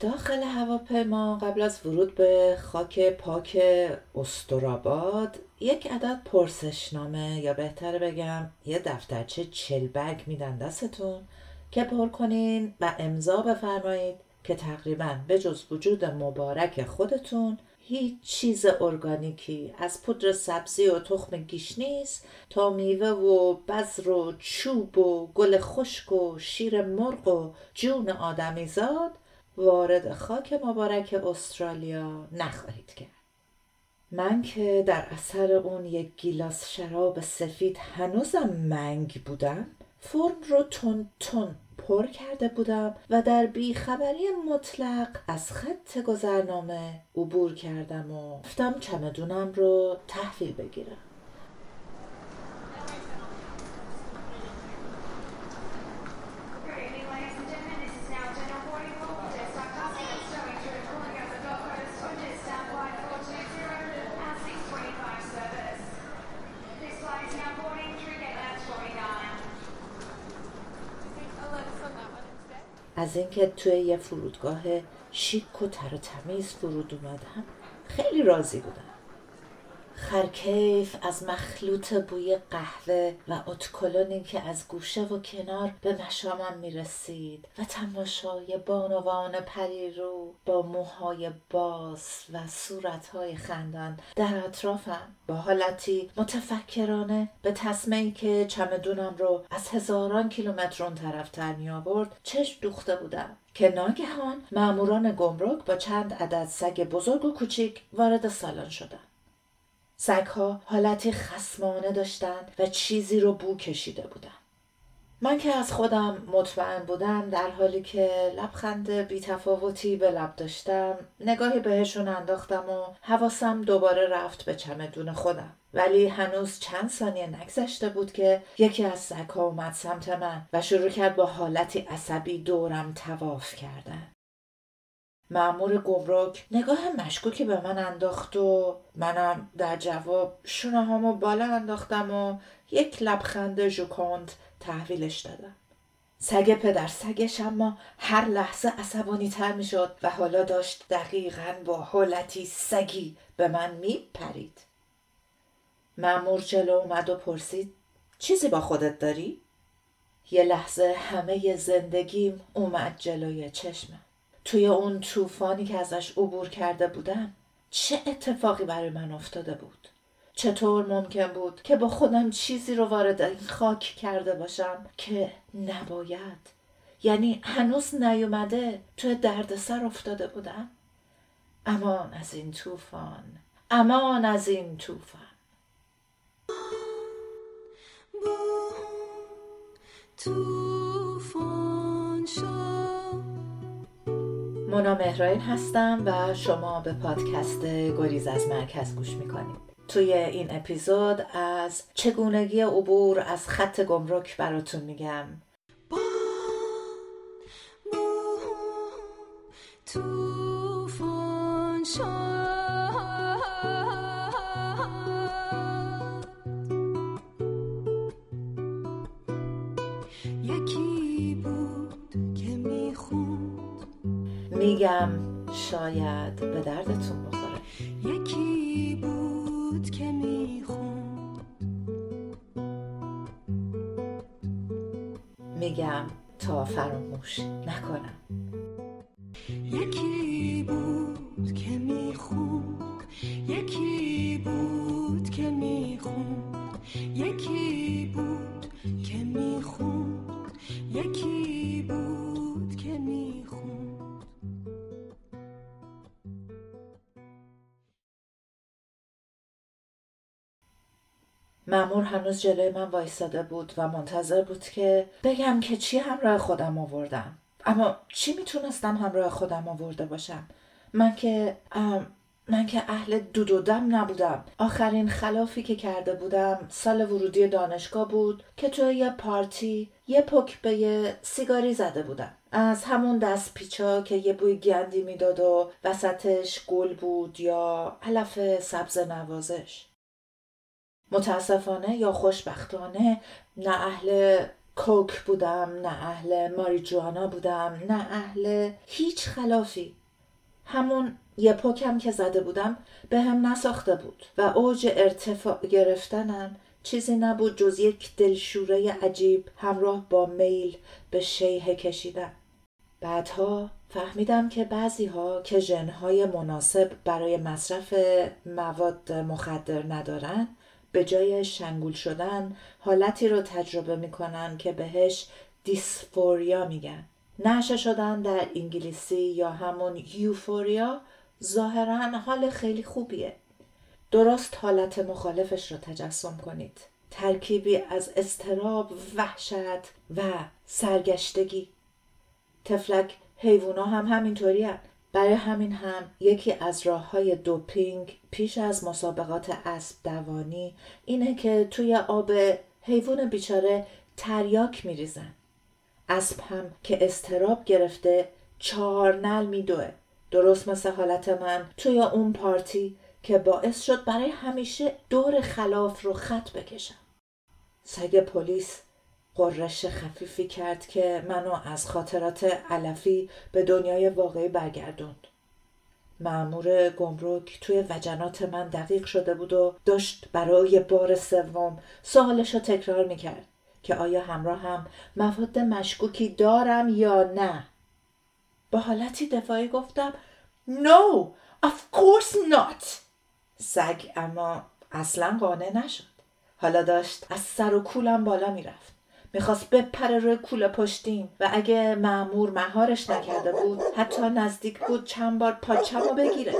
داخل هواپیما قبل از ورود به خاک پاک استراباد یک عدد پرسشنامه یا بهتر بگم یه دفترچه چلبرگ میدن دستتون که پر کنین و امضا بفرمایید که تقریبا به جز وجود مبارک خودتون هیچ چیز ارگانیکی از پودر سبزی و تخم گیش نیست تا میوه و بذر و چوب و گل خشک و شیر مرغ و جون آدمیزاد وارد خاک مبارک استرالیا نخواهید کرد. من که در اثر اون یک گیلاس شراب سفید هنوزم منگ بودم فرم رو تون تون پر کرده بودم و در بیخبری مطلق از خط گذرنامه عبور کردم و رفتم چمدونم رو تحویل بگیرم. از اینکه توی یه فرودگاه شیک و تر و تمیز فرود اومدم خیلی راضی بودم. خرکیف از مخلوط بوی قهوه و اتکلونی که از گوشه و کنار به مشامم می رسید و تماشای بانوان پریرو با موهای باز و صورتهای خندان در اطرافم. با حالتی متفکرانه به تصمه که چمدونم رو از هزاران کیلومتر اون طرف تر می آورد چشم دوخته بودم که ناگهان ماموران گمرک با چند عدد سگ بزرگ و کوچیک وارد سالن شدند سگها حالتی خسمانه داشتند و چیزی رو بو کشیده بودن. من که از خودم مطمئن بودم در حالی که لبخند بیتفاوتی به لب داشتم نگاهی بهشون انداختم و حواسم دوباره رفت به چمدون خودم ولی هنوز چند ثانیه نگذشته بود که یکی از سگها اومد سمت من و شروع کرد با حالتی عصبی دورم تواف کردن معمور گمرک نگاه مشکوکی به من انداخت و منم در جواب شونه هامو بالا انداختم و یک لبخند ژوکوند تحویلش دادم سگ پدر سگش اما هر لحظه عصبانی تر می شد و حالا داشت دقیقا با حالتی سگی به من می پرید. معمور جلو اومد و پرسید چیزی با خودت داری؟ یه لحظه همه زندگیم اومد جلوی چشمم. توی اون طوفانی که ازش عبور کرده بودم چه اتفاقی برای من افتاده بود؟ چطور ممکن بود که با خودم چیزی رو وارد این خاک کرده باشم که نباید؟ یعنی هنوز نیومده توی دردسر افتاده بودم؟ امان از این طوفان امان از این طوفان. طوفان. مونا مهرائین هستم و شما به پادکست گریز از مرکز گوش می‌کنید. توی این اپیزود از چگونگی عبور از خط گمرک براتون میگم. میگم شاید به دردتون بخوره. یکی بود که می‌خوند. میگم تا فراموش نکنم. یکی بود که می‌خوند. مامور هنوز جلوی من وایستاده بود و منتظر بود که بگم که چی همراه خودم آوردم. اما چی می‌تونستم همراه خودم آورده باشم؟ من که من که اهل دود و دم نبودم. آخرین خلافی که کرده بودم سال ورودی دانشگاه بود که توی یه پارتی یه پک به یه سیگاری زده بودم. از همون دست پیچا که یه بوی گندی می‌داد و وسطش گل بود یا علف سبز نوازش. متاسفانه یا خوشبختانه نه اهل کوک بودم نه اهل ماریجوانا بودم نه اهل هیچ خلافی. همون یه پوکم که زده بودم به هم نساخته بود و اوج ارتفاع گرفتنم چیزی نبود جز یک دلشوره عجیب همراه با میل به شیه کشیدن. بعدها فهمیدم که بعضی ها که ژنهای مناسب برای مصرف مواد مخدر ندارن به جای شنگول شدن حالتی رو تجربه می‌کنن که بهش دیسفوریا میگن. نشه شدن در انگلیسی یا همون یوفوریا ظاهرا حال خیلی خوبیه. درست حالت مخالفش رو تجسم کنید. ترکیبی از استراب وحشت و سرگشتگی. تفلک حیوونا هم همینطوری هم. برای همین هم یکی از راه های دوپینگ پیش از مسابقات اسب دوانی اینه که توی آب حیوان بیچاره تریاک میریزن. اسب هم که استراب گرفته چهار نل میدوه. درست مثل حالت من توی اون پارتی که باعث شد برای همیشه دور خلاف رو خط بکشم. سگ پلیس قررش خفیفی کرد که منو از خاطرات علفی به دنیای واقعی برگردوند. معمور گمرک توی وجنات من دقیق شده بود و داشت برای بار سوم سوالش رو تکرار می‌کرد که آیا همراه هم مواد مشکوکی دارم یا نه. با حالتی دفاعی گفتم No, of course not. سگ اما اصلا قانع نشد. حالا داشت از سر و کولم بالا می‌رفت. می‌خواست بپره روی کوله پشتیم و اگه معمور مهارش نکرده بود حتی نزدیک بود چند بار پاچم رو بگیره.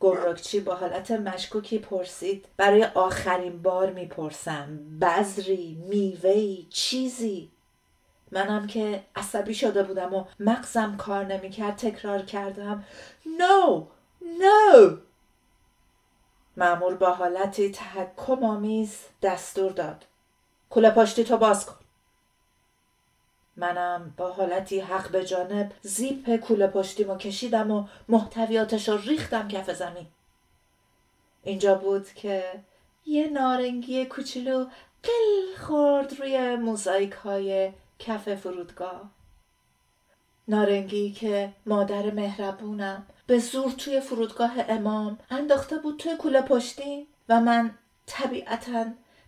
گمرکچی با حالت مشکوکی پرسید برای آخرین بار می‌پرسم بذری میوهی چیزی؟ منم که عصبی شده بودم و مغزم کار نمی‌کرد تکرار کردم. نو نو. معمور با حالتی تحکم آمیز دستور داد. کوله پشتی تو باز کن. منم با حالتی حق به جانب زیپ کوله پشتیمو کشیدم و محتویاتش رو ریختم کف زمین. اینجا بود که یه نارنگی کوچولو قل خورد روی موزاییک های کف فرودگاه. نارنگی که مادر مهربونم به زور توی فرودگاه امام انداخته بود توی کوله پشتی و من طبیعتا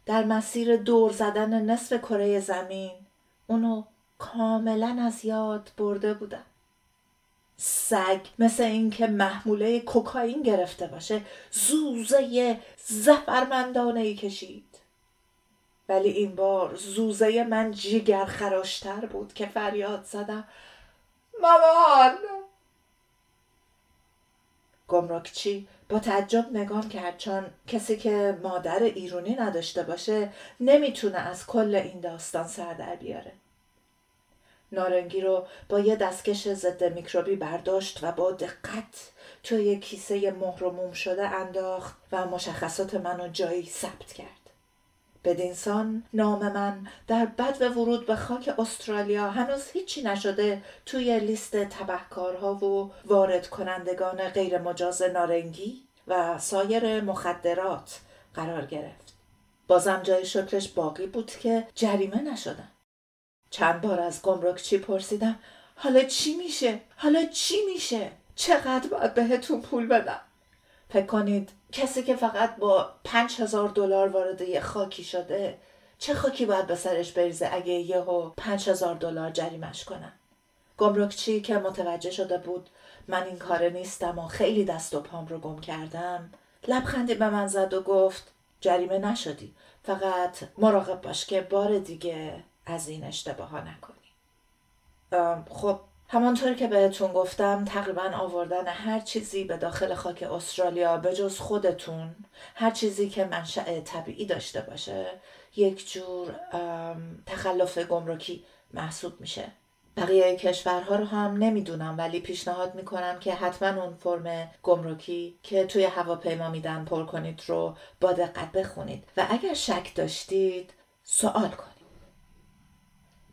در مسیر دور زدن نصف کره زمین اونو کاملا از یاد برده بودم. سگ مثل اینکه محموله کوکائین گرفته باشه زوزه زفرمندانه ای کشید. ولی این بار زوزه من جیگر خراشتر بود که فریاد زدم. مامان! گمرکچی با تعجب نگاه کرد چون کسی که مادر ایرونی نداشته باشه نمی‌تونه از کل این داستان سر در بیاره. نارنگی رو با یه دستکش ضد میکروبی برداشت و با دقت توی کیسه مهر و موم شده انداخت و مشخصات منو جایی ثبت کرد. بدینسان نام من در بد ورود به خاک استرالیا هنوز هیچی نشده توی لیست تبهکارها و وارد کنندگان غیر مجاز نارنگی و سایر مخدرات قرار گرفت. بازم جای شکرش باقی بود که جریمه نشدم. چند بار از گمرکچی پرسیدم حالا چی میشه؟ حالا چی میشه؟ چقدر باید بهتون پول بدم؟ فکر کسی که فقط با پنج هزار دلار وارد یه خاکی شده چه خاکی باید به سرش بریزه اگه یهو پنج هزار دلار جریمش کنن؟ گمرکچی که متوجه شده بود من این کاره نیستم و خیلی دست و پام رو گم کردم. لبخندی به من زد و گفت جریمه نشدی. فقط مراقب باش که بار دیگه از این اشتباه ها نکنی خب همانطور که بهتون گفتم تقریبا آوردن هر چیزی به داخل خاک استرالیا به جز خودتون هر چیزی که منشأ طبیعی داشته باشه یک جور تخلف گمرکی محسوب میشه. بقیه کشورها رو هم نمی‌دونم ولی پیشنهاد می‌کنم که حتما اون فرم گمرکی که توی هواپیما میدن پر کنید رو با دقت بخونید. و اگر شک داشتید سوال کنید.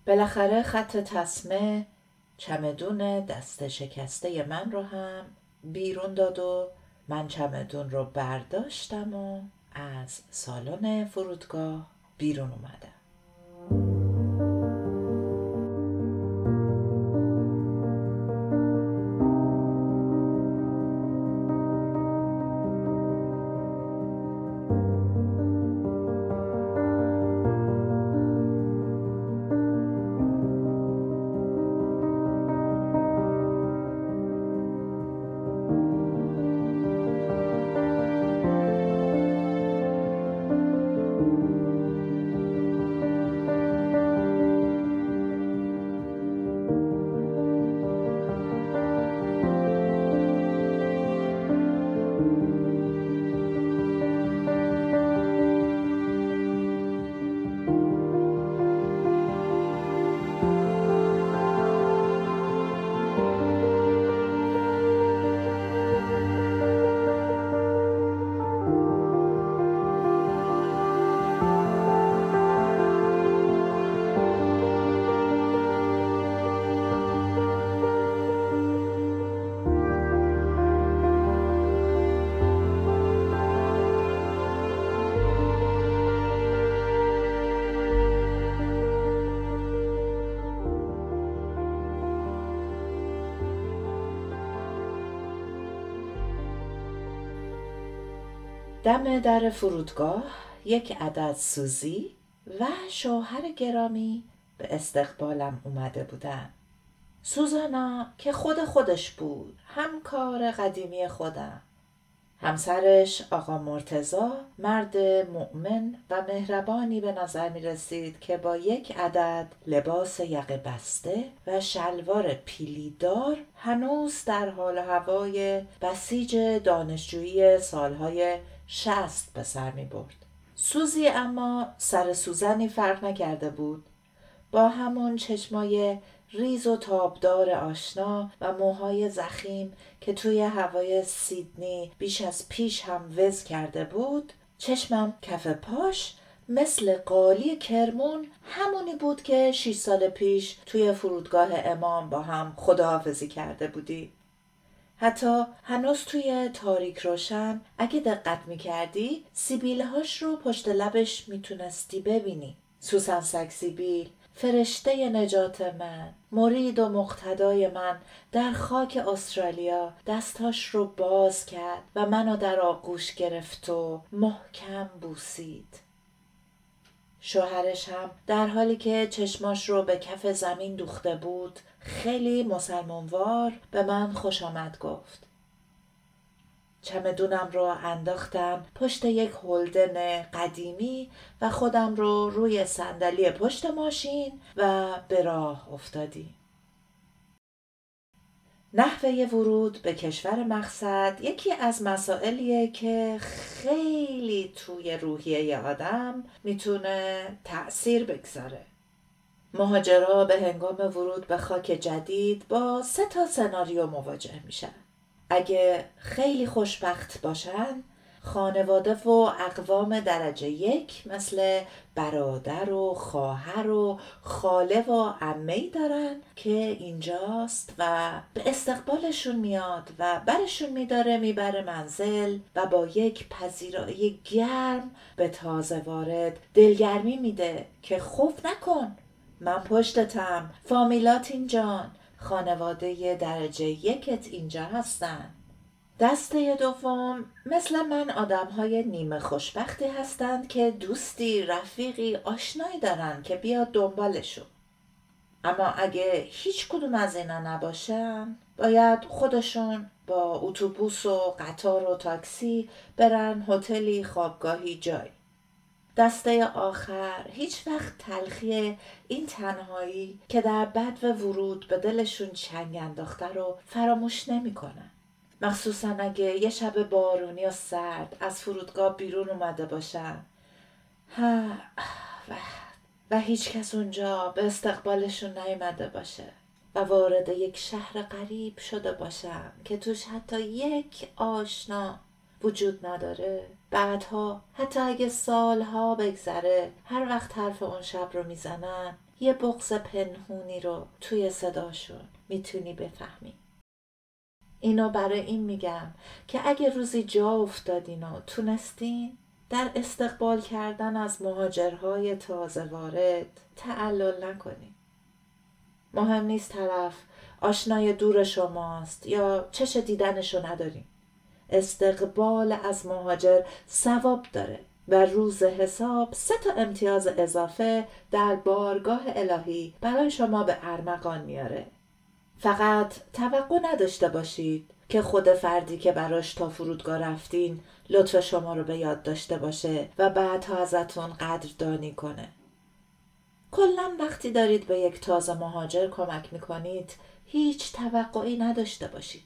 بالاخره خط تصمه چمدون دست شکسته من رو هم بیرون داد و من چمدون رو برداشتم و از سالن فرودگاه بیرون اومدم. دم در فرودگاه یک عدد سوزی و شوهر گرامی به استقبالم اومده بودن. سوزانا که خود خودش بود همکار قدیمی خودم. همسرش آقا مرتزا مرد مؤمن و مهربانی به نظر می رسید که با یک عدد لباس یقه بسته و شلوار پیلیدار هنوز در حال هوای بسیج دانشجویی سالهای شست به سر می برد. سوزی اما سر سوزنی فرق نکرده بود با همون چشمای ریز و تابدار آشنا و موهای زخیم که توی هوای سیدنی بیش از پیش هم وز کرده بود چشمم کف پاش مثل قالی کرمون همونی بود که شیش سال پیش توی فرودگاه امام با هم خداحافظی کرده بودی حتی هنوز توی تاریک روشن اگه دقت می‌کردی سیبیلهاش رو پشت لبش می‌تونستی ببینی. سوسن سگ سیبیل فرشته نجات من مرید و مقتدای من در خاک استرالیا دستاش رو باز کرد و منو در آغوش گرفت و محکم بوسید. شوهرش هم. در حالی که چشماش رو به کف زمین دوخته بود خیلی مسلمانوار به من خوش آمد گفت. چمدونم رو انداختم پشت یک هلدن قدیمی و خودم رو روی صندلی پشت ماشین و به راه افتادیم. نحوه ورود به کشور مقصد یکی از مسائلیه که خیلی توی روحیه آدم می‌تونه تأثیر بگذاره. مهاجرا به هنگام ورود به خاک جدید با سه تا سناریو مواجه میشن. اگه خیلی خوشبخت باشن خانواده و اقوام درجه یک مثل برادر و خواهر و خاله و عمه دارن که اینجاست و به استقبالشون میاد و برشون میداره می‌بره منزل و با یک پذیرایی گرم به تازه وارد دلگرمی میده که خوف نکن. من پشتتم. فامیلات اینجان. خانواده درجه یکت اینجا هستن. دسته دوم مثل من آدم های نیمه خوشبختی هستند که دوستی رفیقی آشنایی دارن که بیاد دنبالشون اما اگه هیچ کدوم از اینا نباشن باید خودشون با اتوبوس و قطار و تاکسی برن هتلی خوابگاهی جای دسته آخر هیچ وقت تلخی این تنهایی که در بد و ورود به دلشون چنگ انداخته رو فراموش نمی‌کنن. مخصوصا اگه یه شب بارونی و سرد از فرودگاه بیرون اومده باشن ها و, و هیچ کس اونجا به استقبالشون نیومده باشه و وارد یک شهر غریب شده باشن که توش حتی یک آشنا وجود نداره. بعدها حتی اگه سالها بگذره هر وقت حرف اون شب رو می‌زنن یه بغز پنهونی رو توی صداشون می‌تونی بفهمی. اینو برای این میگم که اگه روزی جا افتادین و تونستین در استقبال کردن از مهاجرهای تازه وارد تعلل نکنین. مهم نیست طرف آشنای دور شماست یا چش دیدنشو نداریم استقبال از مهاجر ثواب داره و روز حساب سه تا امتیاز اضافه در بارگاه الهی برای شما به ارمغان میاره. فقط توقع نداشته باشید که خود فردی که براش تا فرودگاه رفتین لطف شما رو به یاد داشته باشه و بعدها ازتون قدردانی کنه. کلا وقتی دارید به یک تازه مهاجر کمک می‌کنید هیچ توقعی نداشته باشید.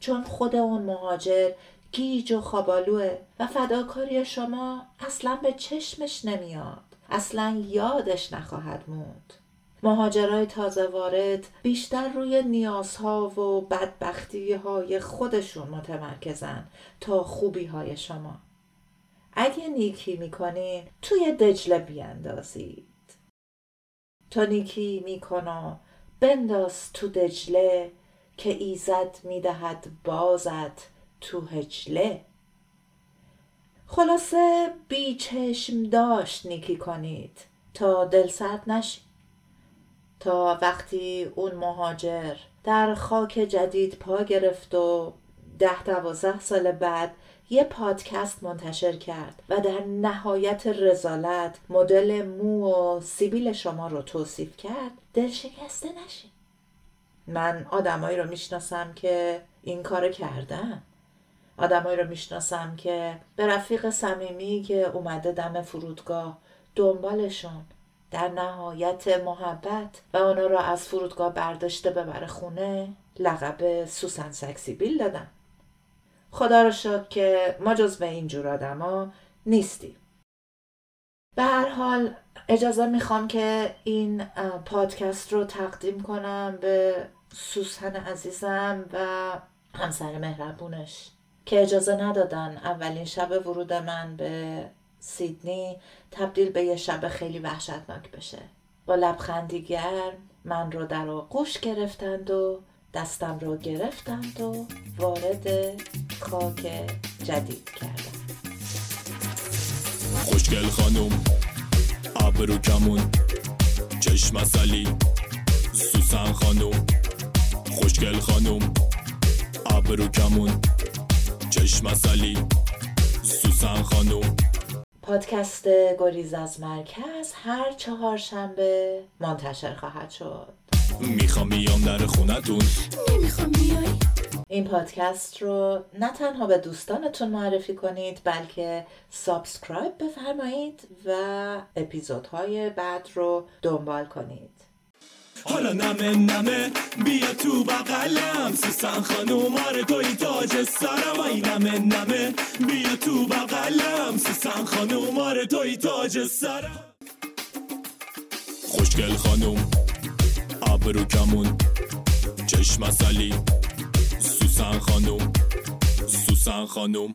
چون خود اون مهاجر گیج و خوابالوه و فداکاری شما اصلا به چشمش نمیاد. اصلا یادش نخواهد موند. مهاجرای تازه وارد بیشتر روی نیازها و بدبختی های خودشون متمرکزن تا خوبی های شما. اگه نیکی می‌کنین توی دجله بیاندازید. تا نیکی می‌کنه بنداز تو دجله که ایزد می‌دهد بازت تو هجله. خلاصه بی چشم داشت نیکی کنید تا دل سرد نشید تا وقتی اون مهاجر در خاک جدید پا گرفت و ده دوازده سال بعد یه پادکست منتشر کرد و در نهایت رزالت مدل مو و سیبیل شما رو توصیف کرد دل شکسته نشید من آدمایی رو می‌شناسم که این کار کردن. آدمایی رو می‌شناسم که به رفیق صمیمی که اومده دم فرودگاه دنبالشون. در نهایت محبت و اونا را از فرودگاه برداشته ببره خونه لقب سوسن سکسیبیل دادن. خدا رو شد که ما جز به اینجور آدما نیستیم. به هر حال اجازه می‌خوام که این پادکست رو تقدیم کنم به سوسن عزیزم و همسر مهربونش که اجازه ندادن اولین شب ورود من به سیدنی تبدیل به یه شب خیلی وحشتناک بشه. با لبخندی گرم من رو در آغوش گرفتند و دستم رو گرفتند و وارد خاک جدید کردند خوشگل خانوم ابرو کمون چشم سلی سوسن خانوم خوشگل خانوم ابرو کمون چشم سلی سوسن خانوم پادکست گریز از مرکز هر چهارشنبه منتشر خواهد شد. می‌خوام بیام در خونتون. نمی‌خوام بیای این پادکست رو نه تنها به دوستانتون معرفی کنید بلکه subscribe بفرمایید و اپیزودهای بعد رو دنبال کنید. حالا نمه نمه بیا تو بغلم. سوسن خانوم آره توی تاج سرم ای نمه نمه بیا تو بغلم. سوسن خانوم آره توی تاج سرم خوشگل خانوم ابرو کمون. چشم سلی سوسن خانوم سوسن خانوم.